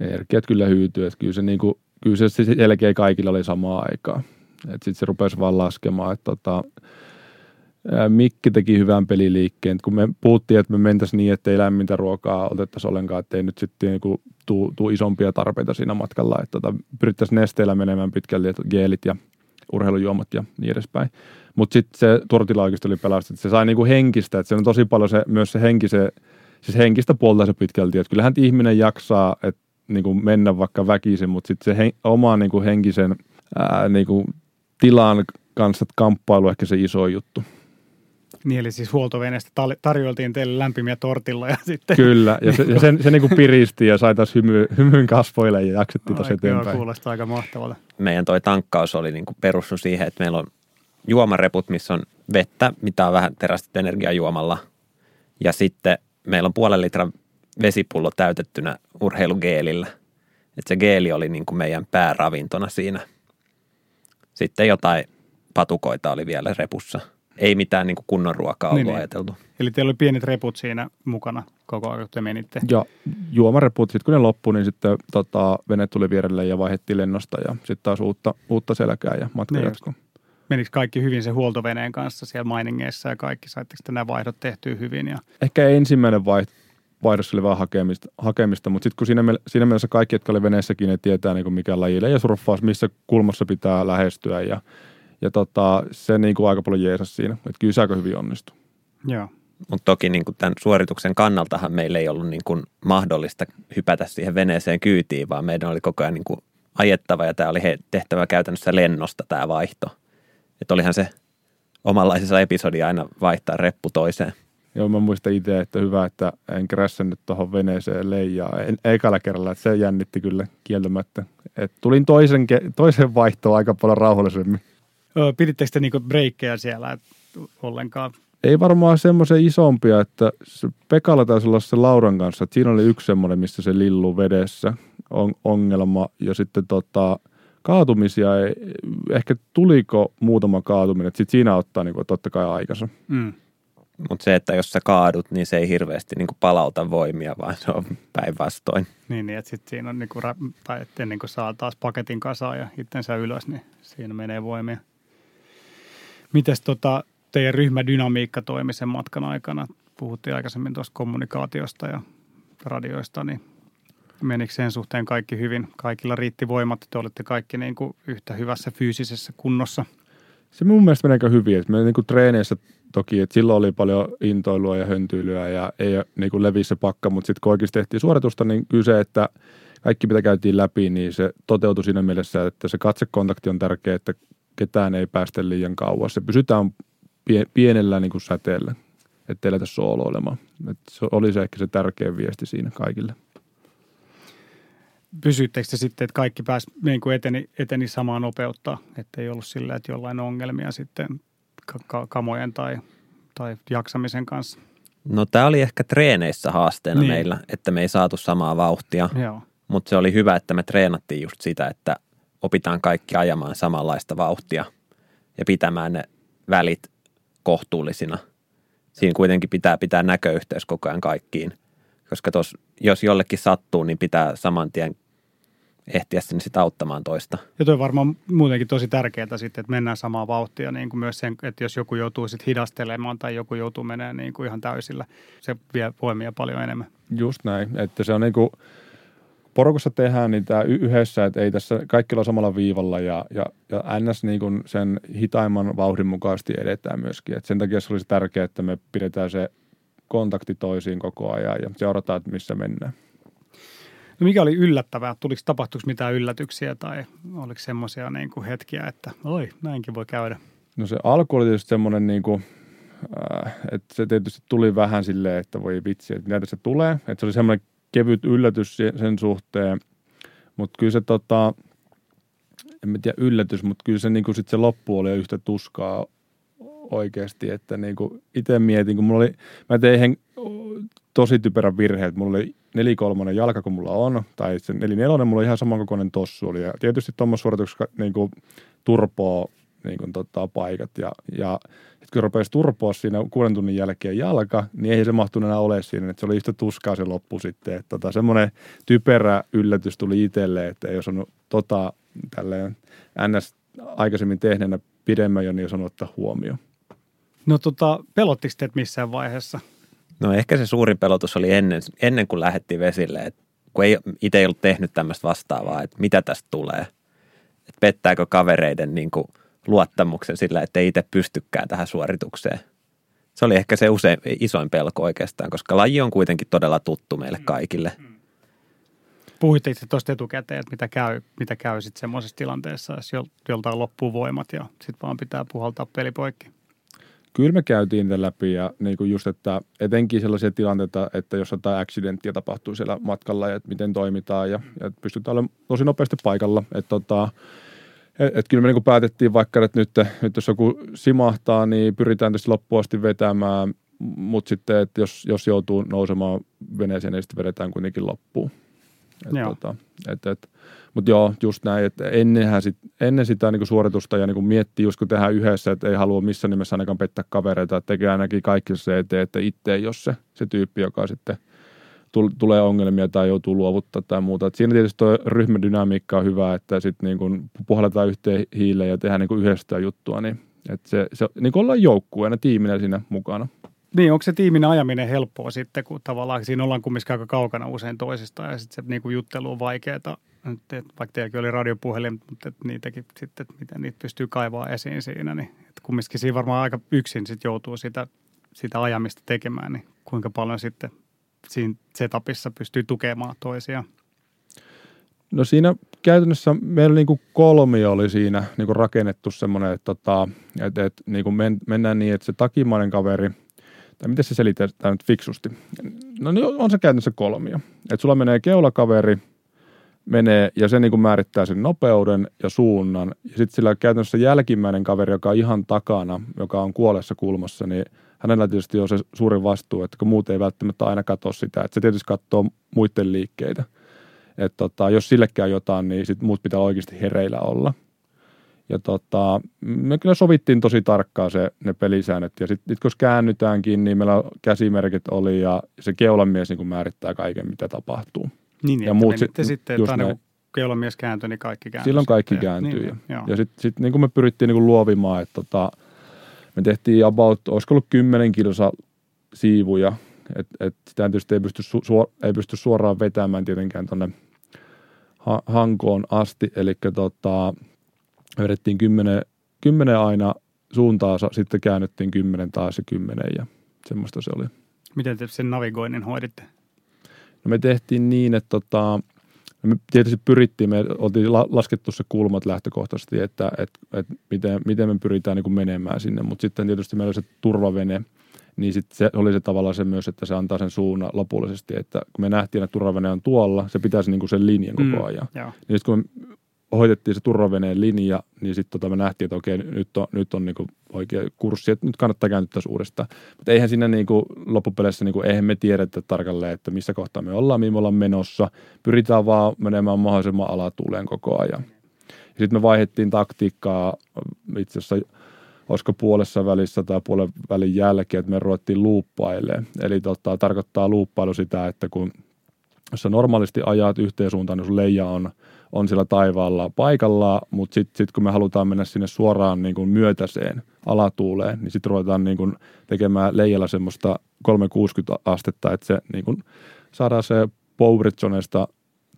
Energiat kyllä hyytyy, että kyllä se, niin kuin, kyllä se selkeä kaikilla oli samaa aikaa. Sitten se rupesi vaan laskemaan, että tota, Mikki teki hyvän peliliikkeen. Kun me puhuttiin, että me mentäisiin niin, että ei lämmintä ruokaa otettaisiin ollenkaan, että ei nyt sitten niinku tuu, tuu, isompia tarpeita siinä matkalla. Että tota, pyrittäisiin nesteillä menemään pitkälti, että geelit ja urheilujuomat ja niin edespäin. Mutta sitten se turtila oikeasti oli pelastettu. Se sai niinku henkistä, että se on tosi paljon se, myös se henkise, siis henkistä puolta se pitkälti. Että kyllähän ihminen jaksaa, että niinku mennä vaikka väkisin, mutta sitten se hen, oma niinku henkisen ää, niinku tilan kanssa kamppailu ehkä se iso juttu. Niin, eli siis huoltoveneestä tarjoltiin teille lämpimiä tortilla ja sitten... Kyllä, ja se, ja sen, se niin kuin piristi ja sai taas hymy, hymyn kasvoille ja jaksettiin tosi eteenpäin. Joo, kuulostaa aika mahtavalta. Meidän toi tankkaus oli niin kuin perustunut siihen, että meillä on juomareput, missä on vettä, mitä on vähän terästetty energiajuomalla. Ja sitten meillä on puolen litran vesipullo täytettynä urheilugeelillä. Että se geeli oli niin kuin meidän pääravintona siinä. Sitten jotain patukoita oli vielä repussa – ei mitään niin kuin kunnon ruokaa ollut niin, niin, ajateltu. Eli teillä oli pienet reput siinä mukana koko ajan, kun te menitte? Joo, juomareput. Sitten kun ne loppui, niin sitten tota, vene tuli vierelle ja vaihdettiin lennosta ja sitten taas uutta, uutta selkää ja matka niin jatkuu. Menikö kaikki hyvin se huoltoveneen kanssa siellä miningeissa ja kaikki? Saitteko nämä vaihdot tehtyä hyvin? Ja... Ehkä ensimmäinen vaihto vaihdos oli vähän hakemista, hakemista mutta sitten kun siinä, siinä mielessä kaikki, jotka oli veneessäkin, ne tietää niin kuin mikä laji ja surffaus, missä kulmassa pitää lähestyä ja ja tota, se niin kuin aika paljon jeesas siinä, että kyllä se aika hyvin onnistui. Joo. Mutta toki niin kuin tämän suorituksen kannaltahan meillä ei ollut niin kuin mahdollista hypätä siihen veneeseen kyytiin, vaan meidän oli koko ajan niin kuin ajettava ja tämä oli he tehtävä käytännössä lennosta tämä vaihto. Että olihan se omanlaisessa episodia aina vaihtaa reppu toiseen. Joo, mä muistan itse, että hyvä, että en krässännyt tuohon veneeseen leijaa. En, ekalla kerralla, että se jännitti kyllä kieltämättä. Et tulin toisen, toisen vaihtoon aika paljon rauhallisemmin. Pidittekö te niinku breikkejä siellä ollenkaan? Ei varmaan semmoisen isompia, että Pekalla taisi olla se Lauran kanssa, että siinä oli yksi semmoinen, missä se lillu vedessä on ongelma. Ja sitten tota, kaatumisia, ei, ehkä tuliko muutama kaatuminen, että sit siinä ottaa niin kuin, totta kai aikansa. Mm. Mutta se, että jos sä kaadut, niin se ei hirveästi niin palauta voimia, vaan se on päinvastoin. Niin, niin että sitten siinä on, niin kuin, tai että ennen kuin saa taas paketin kasaan ja itsensä ylös, niin siinä menee voimia. Mites tota, teidän ryhmädynamiikka toimi sen matkan aikana? Puhuttiin aikaisemmin tuosta kommunikaatiosta ja radioista, niin menikö sen suhteen kaikki hyvin? Kaikilla riitti voimat, te olitte kaikki niin kuin yhtä hyvässä fyysisessä kunnossa. Se mun mielestä meneekö hyvin, että me niin kuin treeneissä toki, että silloin oli paljon intoilua ja höntyilyä ja ei niin kuin levi se pakka, mutta sitten kun oikeasti tehtiin suoritusta, niin kyllä se, että kaikki mitä käytiin läpi, niin se toteutui siinä mielessä, että se katsekontakti on tärkeä, että ketään ei päästä liian kauas. Se pysytään pienellä niin kuin säteellä, ettei lähdetä sooloilemaan. Et se oli se ehkä se tärkein viesti siinä kaikille. Pysyttekö sitten, että kaikki pääsi niin kuin eteni, eteni samaa nopeutta, että ei ollut sillä, että jollain ongelmia sitten kamojen tai, tai jaksamisen kanssa? No tämä oli ehkä treeneissä haasteena niin. meillä, että me ei saatu samaa vauhtia. Mutta se oli hyvä, että me treenattiin just sitä, että opitaan kaikki ajamaan samanlaista vauhtia ja pitämään ne välit kohtuullisina. Siinä kuitenkin pitää pitää näköyhteys koko ajan kaikkiin, koska tos, jos jollekin sattuu, niin pitää saman tien ehtiä sinne sitä auttamaan toista. Ja toi on varmaan muutenkin tosi tärkeää sitten, että mennään samaa vauhtia, niin kuin myös sen, että jos joku joutuu sitten hidastelemaan tai joku joutuu menemään niin kuin ihan täysillä, se vie voimia paljon enemmän. Just näin, että se on niin kuin – porukassa tehdään niitä yhdessä, että ei tässä kaikki ole samalla viivalla ja, ja, ja ns. Niin kuin sen hitaimman vauhdin mukaisesti edetään myöskin. Et sen takia se olisi tärkeää, että me pidetään se kontakti toisiin koko ajan ja seurataan, että missä mennään. No mikä oli yllättävää? Tuliko tapahtuiko mitään yllätyksiä tai oliko semmoisia niin kuin hetkiä, että oi, näinkin voi käydä? No se alku oli tietysti semmoinen niin kuin, äh, että se tietysti tuli vähän silleen, että voi vitsi, että mitä tässä tulee. Että se oli semmoinen kevyt yllätys sen suhteen, mutta kyllä se tota, en tiedä yllätys, mutta kyllä se, niin kuin sit se loppu oli yhtä tuskaa oikeasti, että niin kuin itse mietin, kun mulla oli, mä tein tosi typerän virhe, että mulla oli nelikolmonen jalka, kun mulla on, tai se nelinelonen, mulla oli ihan samankokoinen tossu oli, ja tietysti tuommoissa suorituksessa niin kuin turpoa niin kuin, tota, paikat. Ja, ja sitten kun rupesi turpoa siinä kuuden tunnin jälkeen jalka, niin ei se mahtunut enää ole siinä. Että se oli yhtä tuskaa se loppu sitten. Että tota, semmoinen typerä yllätys tuli itselle, että ei osannut tota, tälleen NS aikaisemmin tehneenä pidemmän jo, niin osannut ottaa huomioon. No tota, pelottiko teet missään vaiheessa? No ehkä se suurin pelotus oli ennen, ennen kuin lähdettiin vesille, että kun ei itse ei ollut tehnyt tämmöistä vastaavaa, että mitä tästä tulee. Että pettääkö kavereiden niin kuin luottamuksen sillä, että ei itse pystykään tähän suoritukseen. Se oli ehkä se usein isoin pelko oikeastaan, koska laji on kuitenkin todella tuttu meille mm. kaikille. Puhuitte itse tuosta etukäteen, että mitä käy, mitä käy sitten semmoisessa tilanteessa, jos joltain loppuu voimat ja sitten vaan pitää puhaltaa peli poikki kyllä me käytiin tämän läpi ja niin kuin just, että etenkin sellaisia tilanteita, että jos jotain accidenttia tapahtuu siellä matkalla ja että miten toimitaan ja, ja että pystytään olemaan tosi nopeasti paikalla. Että tota, et, et kyllä me niin päätettiin vaikka, että nyt, nyt jos joku simahtaa, niin pyritään tietysti loppuun asti vetämään, mutta sitten, että jos, jos joutuu nousemaan veneeseen, niin sitten vedetään kuitenkin loppuun. Et, tota, et, et, mutta joo, just näin, että ennenhän sit, ennen sitä niin suoritusta ja niin miettii just kun tehdään yhdessä, että ei halua missään nimessä ainakaan pettää kavereita, että tekee ainakin kaikki se eteen, että itse ei ole se, se tyyppi, joka sitten tulee ongelmia tai joutuu luovuttaa tai muuta. Et siinä tietysti tuo ryhmädynamiikka on hyvä, että sitten niin kuin puhalletaan yhteen hiileen ja tehdään niin kuin yhdessä juttua, niin että se, se niin kuin ollaan joukkueena, tiiminä siinä mukana. Niin, onko se tiimin ajaminen helppoa sitten, kun tavallaan siinä ollaan kumminkin aika kaukana usein toisistaan ja sitten se niin kuin juttelu on vaikeaa vaikka teilläkin oli radiopuhelin, mutta että niitäkin sitten, että miten niitä pystyy kaivaa esiin siinä, niin että kumminkin siinä varmaan aika yksin sitten joutuu sitä, sitä ajamista tekemään, niin kuinka paljon sitten siinä setupissa pystyy tukemaan toisiaan? No siinä käytännössä meillä niin kuin kolmi oli siinä niin kuin rakennettu semmoinen, että, tota, että, että niin kuin men, mennään niin, että se takimainen kaveri, tai miten se selitetään nyt fiksusti? No niin on se käytännössä kolmio. Että sulla menee keulakaveri – menee ja se niin kuin määrittää sen nopeuden ja suunnan. Ja sitten sillä käytännössä jälkimmäinen kaveri, joka on ihan takana, joka on kuolessa kulmassa, niin hänellä tietysti on se suuri vastuu, että kun muut ei välttämättä aina katso sitä, että se tietysti katsoo muiden liikkeitä. Että tota, jos sille käy jotain, niin sit muut pitää oikeasti hereillä olla. Ja tota, me kyllä sovittiin tosi tarkkaan se, ne pelisäännöt. Ja sitten sit kun käännytäänkin, niin meillä käsimerkit oli ja se keulamies niin määrittää kaiken, mitä tapahtuu. Niin, ja muut sit, sitten, että aina kun keulamies kääntyi, niin kaikki kääntyi. Silloin kaikki sitten. kääntyy. Niin, ja ja sitten sit, niin kuin me pyrittiin niin kuin luovimaan, että tota, me tehtiin about, olisiko ollut 10 kilsa siivuja, että et sitä tietysti ei pysty, su, ei pysty suoraan vetämään tietenkään tuonne ha, hankoon asti, eli tota, vedettiin 10, 10 aina suuntaansa, sitten käännyttiin 10 taas ja 10 ja semmoista se oli. Miten te sen navigoinnin hoiditte? No me tehtiin niin, että tota, me tietysti pyrittiin, me oltiin laskettu se kulmat lähtökohtaisesti, että, että, että miten, miten me pyritään niin kuin menemään sinne, mutta sitten tietysti meillä oli se turvavene, niin sitten se oli se tavallaan se myös, että se antaa sen suunnan lopullisesti, että kun me nähtiin, että turvavene on tuolla, se pitäisi niin kuin sen linjan koko mm, ajan. Mm, niin sitten kun me hoidettiin se turvaveneen linja, niin sitten tota me nähtiin, että okei, nyt on, nyt on niinku oikea kurssi, että nyt kannattaa kääntyä tässä uudestaan. Mutta eihän siinä niinku loppupeleissä, niinku, eihän me tiedetä tarkalleen, että missä kohtaa me ollaan, mihin me ollaan menossa. Pyritään vaan menemään mahdollisimman alatuuleen koko ajan. Sitten me vaihdettiin taktiikkaa itse asiassa olisiko puolessa välissä tai puolen välin jälkeen, että me ruvettiin luuppailemaan. Eli tota, tarkoittaa luuppailu sitä, että kun jos sä normaalisti ajat yhteen suuntaan, niin sun leija on – on siellä taivaalla paikalla, mutta sitten sit kun me halutaan mennä sinne suoraan niin kuin myötäiseen alatuuleen, niin sitten ruvetaan niin kuin tekemään leijalla semmoista 360 astetta, että se niin kuin saadaan se Powerizonesta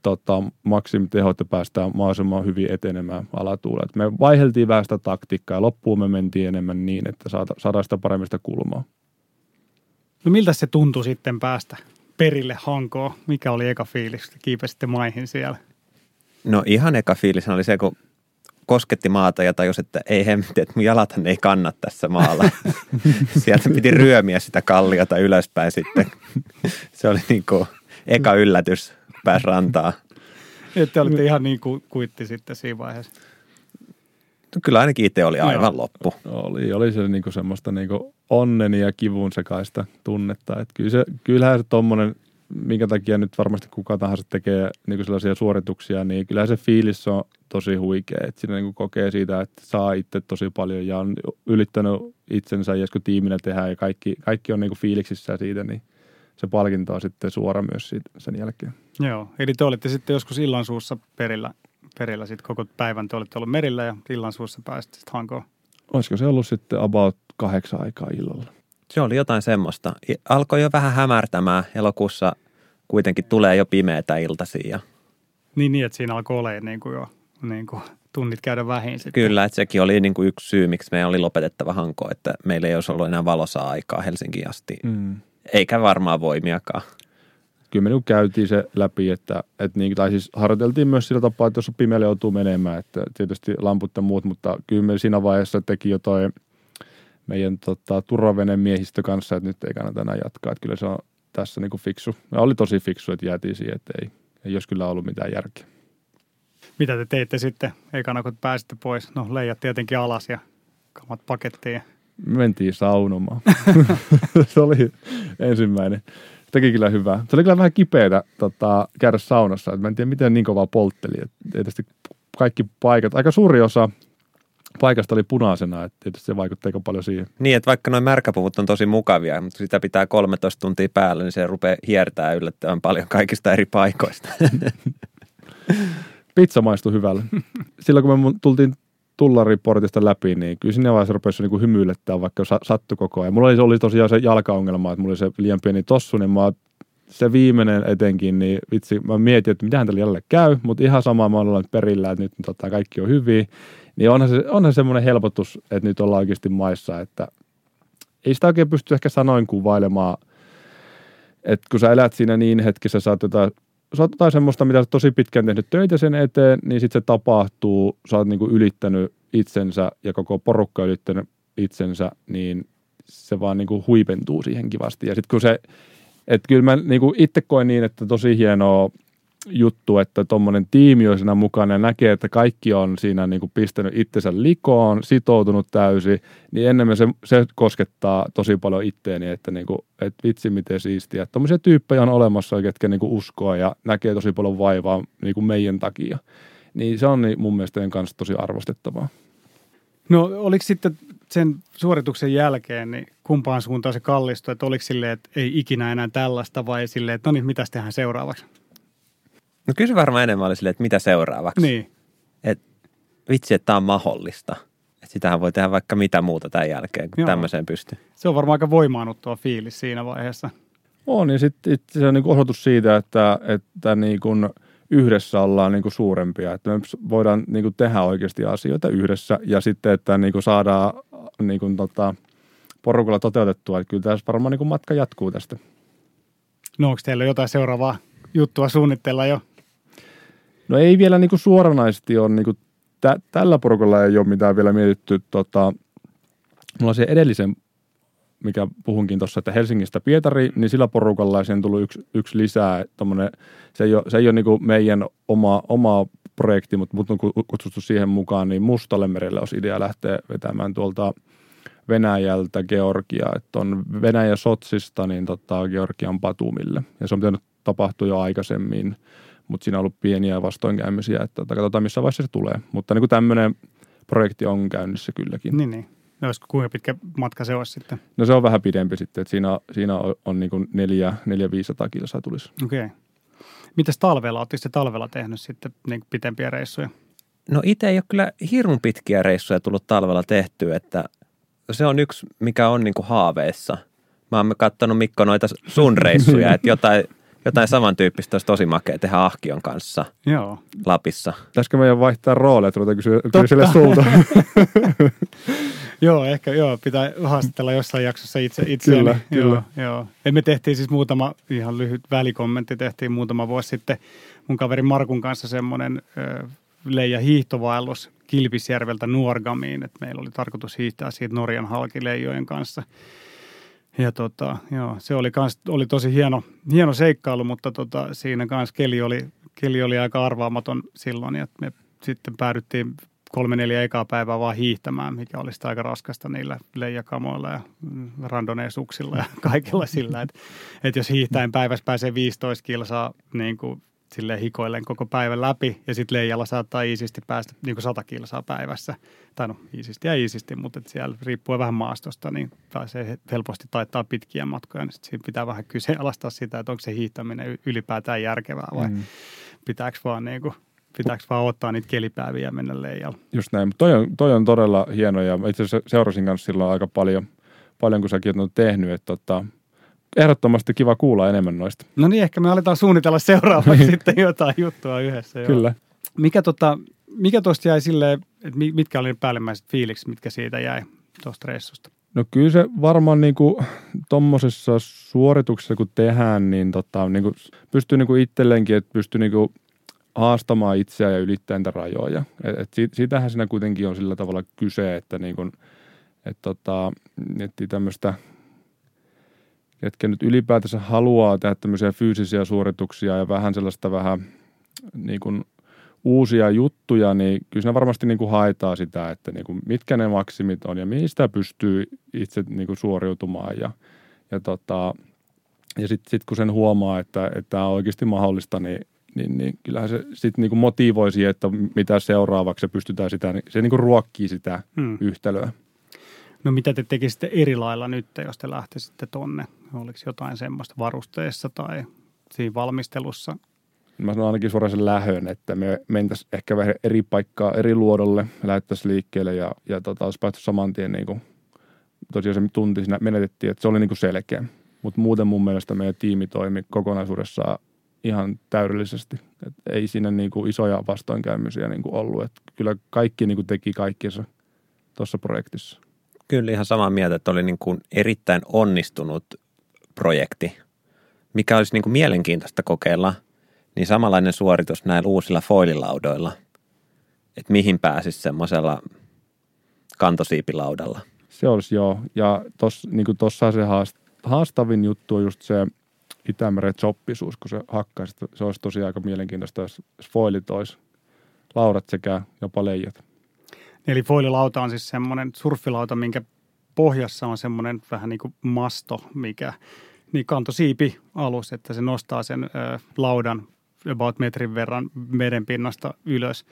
tota, maksimiteho, että päästään mahdollisimman hyvin etenemään alatuuleen. me vaiheltiin vähän sitä taktiikkaa ja loppuun me mentiin enemmän niin, että saadaan sitä paremmista kulmaa. No miltä se tuntui sitten päästä perille Hankoon? Mikä oli eka fiilis, kiipesitte maihin siellä? No ihan eka fiilis oli se, kun kosketti maata ja tajus, että ei hemmetti, että mun jalathan ei kanna tässä maalla. Sieltä piti ryömiä sitä kalliota ylöspäin sitten. Se oli niin kuin eka yllätys pääs rantaa. Että olitte ihan niin kuin kuitti sitten siinä vaiheessa. No, kyllä ainakin itse oli aivan Joo. loppu. Oli, oli se niinku semmoista niinku onnen ja kivun sekaista tunnetta. Et kyllä se, kyllähän se tommonen minkä takia nyt varmasti kuka tahansa tekee niin sellaisia suorituksia, niin kyllä se fiilis on tosi huikea. Että siinä niin kuin kokee siitä, että saa itse tosi paljon ja on ylittänyt itsensä ja kun tiiminä tehdään ja kaikki, kaikki on niin kuin fiiliksissä siitä, niin se palkinto on sitten suora myös siitä, sen jälkeen. Joo, eli te olitte sitten joskus illansuussa perillä, perillä sitten koko päivän. Te olitte ollut merillä ja illansuussa pääsitte sitten Hankoon. Olisiko se ollut sitten about kahdeksan aikaa illalla? Se oli jotain semmoista. Alkoi jo vähän hämärtämään. Elokuussa kuitenkin tulee jo pimeätä iltasiin. Ja... Niin, niin, että siinä alkoi olla niin kuin jo niin kuin tunnit käydä vähin sitten. Kyllä, että sekin oli niin kuin yksi syy, miksi meidän oli lopetettava hanko, että meillä ei olisi ollut enää valosaa aikaa Helsinkiin asti. Mm. Eikä varmaan voimiakaan. Kyllä me niin käytiin se läpi, että, että niin, tai siis harjoiteltiin myös sillä tapaa, että jos on pimeällä joutuu menemään, että tietysti lamput ja muut, mutta kyllä me siinä vaiheessa teki jo toi meidän tota, turvaveneen miehistö kanssa, että nyt ei kannata enää jatkaa. Että kyllä se on tässä niin kuin fiksu. Ja oli tosi fiksu, että jäätiin siihen, että ei, ei olisi kyllä ollut mitään järkeä. Mitä te teitte sitten ekana, kun pääsitte pois? No leijat tietenkin alas ja kamat pakettiin. Mentiin saunomaan. se oli ensimmäinen. Teki kyllä hyvää. Se oli kyllä vähän kipeätä tota, käydä saunassa. mä en tiedä, miten niin kovaa poltteli. Et tietysti kaikki paikat, aika suuri osa paikasta oli punaisena, että tietysti se vaikutti aika paljon siihen. Niin, että vaikka noin märkäpuvut on tosi mukavia, mutta sitä pitää 13 tuntia päällä, niin se rupeaa hiertää yllättävän paljon kaikista eri paikoista. Pizza maistui hyvälle. Silloin kun me tultiin tullariportista läpi, niin kyllä sinne vaiheessa rupesi niin hymyilettää, vaikka sattui koko ajan. Mulla oli, oli tosiaan se jalkaongelma, että mulla oli se liian pieni tossu, niin mä se viimeinen etenkin, niin vitsi, mä mietin, että mitähän tällä jälleen käy, mutta ihan sama mä olen perillä, että nyt tota, kaikki on hyvin. Niin onhan se, onhan semmoinen helpotus, että nyt ollaan oikeasti maissa, että ei sitä oikein pysty ehkä sanoin kuvailemaan, että kun sä elät siinä niin hetkessä, sä oot jotain, sä oot jotain semmoista, mitä sä tosi pitkään tehnyt töitä sen eteen, niin sitten se tapahtuu, sä oot niinku ylittänyt itsensä ja koko porukka ylittänyt itsensä, niin se vaan niinku huipentuu siihen kivasti. Ja sitten kun se, että kyllä mä niinku itse koen niin, että tosi hienoa juttu, että tuommoinen tiimi on siinä mukana ja näkee, että kaikki on siinä niin kuin pistänyt itsensä likoon, sitoutunut täysin, niin enemmän se, se koskettaa tosi paljon itteeni, että, niin kuin, että vitsi miten siistiä. Tuommoisia tyyppejä on olemassa, ketkä niin kuin uskoo ja näkee tosi paljon vaivaa niin kuin meidän takia. Niin se on niin mun mielestä kanssa tosi arvostettavaa. No oliko sitten sen suorituksen jälkeen, niin kumpaan suuntaan se kallistui, että oliko silleen, että ei ikinä enää tällaista vai silleen, että no niin, mitäs tehdään seuraavaksi? No se varmaan enemmän oli silleen, että mitä seuraavaksi. Niin. Et, vitsi, että tämä on mahdollista. Et sitähän voi tehdä vaikka mitä muuta tämän jälkeen, kun Joo. tämmöiseen pystyy. Se on varmaan aika voimaannuttua fiilis siinä vaiheessa. On, ja sitten se on niin osoitus siitä, että, että niin kuin yhdessä ollaan niin kuin suurempia, että me voidaan niin kuin tehdä oikeasti asioita yhdessä, ja sitten, että niin kuin saadaan niin kuin tota, porukalla toteutettua, että kyllä tässä varmaan niin kuin matka jatkuu tästä. No onko teillä jotain seuraavaa juttua suunnitella jo? No ei vielä niin kuin suoranaisesti ole, niin kuin tä, tällä porukalla ei ole mitään vielä mietitty. Tota, mulla on se edellisen, mikä puhunkin tuossa, että Helsingistä Pietari, niin sillä porukalla sen tullut yksi, yksi lisää. Se ei ole, se ei ole niin kuin meidän oma, oma projekti, mutta mut on kutsuttu siihen mukaan, niin Mustalle merelle olisi idea lähteä vetämään tuolta Venäjältä Georgia, että on Venäjä Sotsista niin tota, Georgian Patumille. Ja se on pitänyt tapahtua jo aikaisemmin mutta siinä on ollut pieniä vastoinkäymisiä, että tota, katsotaan missä vaiheessa se tulee. Mutta niin kuin tämmöinen projekti on käynnissä kylläkin. Niin, niin. No, olisiko kuinka pitkä matka se olisi sitten? No se on vähän pidempi sitten, että siinä, siinä on, on niin kuin neljä, neljä 500 kilsaa tulisi. Okei. Okay. Mitäs talvella? Oletteko se talvella tehnyt sitten niin pitempiä reissuja? No itse ei ole kyllä hirveän pitkiä reissuja tullut talvella tehtyä, että se on yksi, mikä on niin kuin haaveissa. Mä oon katsonut Mikko noita sun reissuja, että jotain – jotain samantyyppistä olisi tosi makea tehdä Ahkion kanssa Joo. Lapissa. Pitäisikö meidän vaihtaa rooleja, että ruvetaan kysyä, kysyä sulta? joo, ehkä joo, pitää haastatella jossain jaksossa itse itseäni. Kyllä, joo, kyllä. Joo. Et me tehtiin siis muutama, ihan lyhyt välikommentti, tehtiin muutama vuosi sitten mun kaverin Markun kanssa semmoinen leija hiihtovaellus Kilpisjärveltä Nuorgamiin, että meillä oli tarkoitus hiihtää siitä Norjan halkileijojen kanssa – ja tota, joo, se oli, kans, oli tosi hieno, hieno seikkailu, mutta tota, siinä kanssa keli oli, keli oli aika arvaamaton silloin, ja me sitten päädyttiin kolme neljä ekaa päivää vaan hiihtämään, mikä oli sitä aika raskasta niillä leijakamoilla ja randoneesuksilla ja kaikilla sillä, että, että jos hiihtäen päivässä pääsee 15 kilsaa niin kuin sille hikoillen koko päivän läpi ja sitten leijalla saattaa iisisti päästä niin kuin 100 kilsaa päivässä. Tai no iisisti ja iisisti, mutta et siellä riippuen vähän maastosta, niin se helposti taittaa pitkiä matkoja, niin siinä pitää vähän kyseenalaistaa sitä, että onko se hiihtäminen ylipäätään järkevää vai mm. pitääkö vaan niin kuin pitääkö vaan ottaa niitä kelipäiviä ja mennä leijalle. Just näin, mutta toi on, toi on todella hieno ja itse asiassa seurasin kanssa silloin aika paljon, paljon kun säkin olet tehnyt, että tota, ehdottomasti kiva kuulla enemmän noista. No niin, ehkä me aletaan suunnitella seuraavaksi sitten jotain juttua yhdessä. Joo. Kyllä. Mikä, tota, mikä tuosta jäi silleen, että mitkä oli päällimmäiset fiilikset, mitkä siitä jäi tuosta reissusta? No kyllä se varmaan niin kuin tuommoisessa suorituksessa kun tehdään, niin, tota, niin kuin pystyy niin kuin itselleenkin, että pystyy niin kuin haastamaan itseään ja ylittämään niitä rajoja. Et, et siitähän siinä kuitenkin on sillä tavalla kyse, että niin kuin, et tota, miettii tämmöistä, ketkä nyt ylipäätänsä haluaa tehdä tämmöisiä fyysisiä suorituksia ja vähän sellaista vähän niin kuin uusia juttuja, niin kyllä siinä varmasti niin kuin haetaan sitä, että niin kuin mitkä ne maksimit on ja mistä pystyy itse niin kuin suoriutumaan ja, ja, tota, ja sitten sit kun sen huomaa, että, että tämä on oikeasti mahdollista, niin, niin, niin kyllähän se sitten niin motivoi siihen, että mitä seuraavaksi pystytään sitä, niin se niin kuin ruokkii sitä hmm. yhtälöä. No mitä te tekisitte eri lailla nyt, jos te lähtisitte tonne? Oliko jotain semmoista varusteessa tai siinä valmistelussa? Mä sanon ainakin suoraan sen lähön, että me mentäisiin ehkä vähän eri paikkaa, eri luodolle, lähdettäisiin liikkeelle ja, ja tota, olisi päästy saman tien niin kuin, tosiaan se tunti siinä menetettiin, että se oli niin kuin selkeä. Mutta muuten mun mielestä meidän tiimi toimi kokonaisuudessaan ihan täydellisesti. Et ei siinä niin kuin isoja vastoinkäymisiä niin kuin ollut. Et kyllä kaikki niin kuin teki kaikkinsa tuossa projektissa. Kyllä ihan samaa mieltä, että oli niin kuin erittäin onnistunut projekti, mikä olisi niin kuin mielenkiintoista kokeilla, niin samanlainen suoritus näillä uusilla foililaudoilla, että mihin pääsisi semmoisella kantosiipilaudalla. Se olisi joo, ja tuossa niin se haastavin juttu on just se Itämeren choppisuus, kun se hakkaisi. Se olisi tosiaan aika mielenkiintoista, jos foilit olisi laudat sekä jopa leijat. Eli foililauta on siis semmoinen surfilauta, minkä pohjassa on semmoinen vähän niin kuin masto, mikä niin kantosiipi alus, että se nostaa sen ö, laudan about metrin verran pinnasta ylös.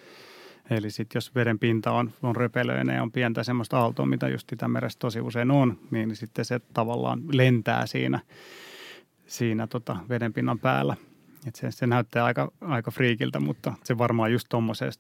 Eli sitten jos veden pinta on, on röpelöinen ja on pientä semmoista aaltoa, mitä just Itämeressä tosi usein on, niin sitten se tavallaan lentää siinä, siinä tota vedenpinnan päällä – et se, se näyttää aika, aika friikiltä, mutta se varmaan just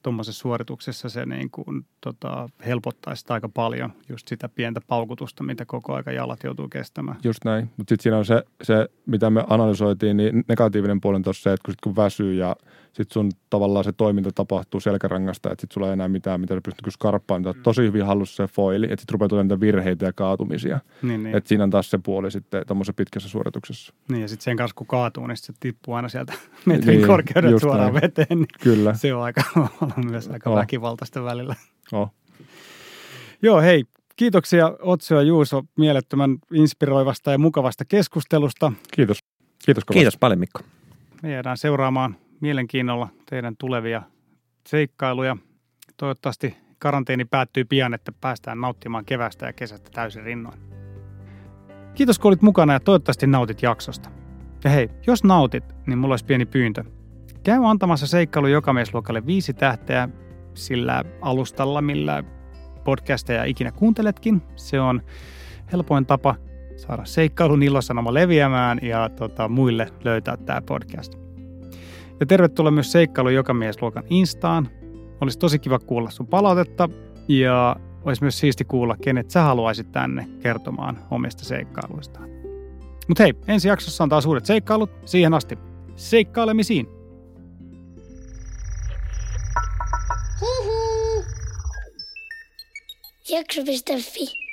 tuommoisessa suorituksessa se niin kuin, tota, helpottaisi aika paljon just sitä pientä paukutusta, mitä koko aika jalat joutuu kestämään. Just näin, mutta sitten siinä on se, se, mitä me analysoitiin, niin negatiivinen puoli on tuossa se, että kun, sit kun väsyy ja sitten sun tavallaan se toiminta tapahtuu selkärangasta, että sitten sulla ei enää mitään, mitä sä pystyt niinku skarppaan. Mm. Tosi hyvin hallussa se foili, että sitten rupeaa tulemaan niitä virheitä ja kaatumisia. Niin, niin. Että siinä on taas se puoli sitten tuommoisessa pitkässä suorituksessa. Niin ja sitten sen kanssa kun kaatuu, niin se tippuu aina sieltä metrin niin, korkeudet suoraan näin. veteen. Niin Kyllä. Se on aika, on myös aika oh. väkivaltaista välillä. Oh. Joo, hei, Kiitoksia Otso ja Juuso mielettömän inspiroivasta ja mukavasta keskustelusta. Kiitos. Kiitos kovasti. Kiitos paljon Mikko. Me jäädään seuraamaan mielenkiinnolla teidän tulevia seikkailuja. Toivottavasti karanteeni päättyy pian, että päästään nauttimaan kevästä ja kesästä täysin rinnoin. Kiitos kun olit mukana ja toivottavasti nautit jaksosta. Ja hei, jos nautit, niin mulla olisi pieni pyyntö. Käy antamassa seikkailu jokamiesluokalle viisi tähteä sillä alustalla, millä podcasteja ikinä kuunteletkin. Se on helpoin tapa saada seikkailun ilosanoma leviämään ja tota, muille löytää tämä podcast. Ja tervetuloa myös seikkailu joka miesluokan Instaan. Olisi tosi kiva kuulla sun palautetta ja olisi myös siisti kuulla, kenet sä haluaisit tänne kertomaan omista seikkailuistaan. Mutta hei, ensi jaksossa on taas uudet seikkailut. Siihen asti seikkailemisiin! Hihi. Jakso.fi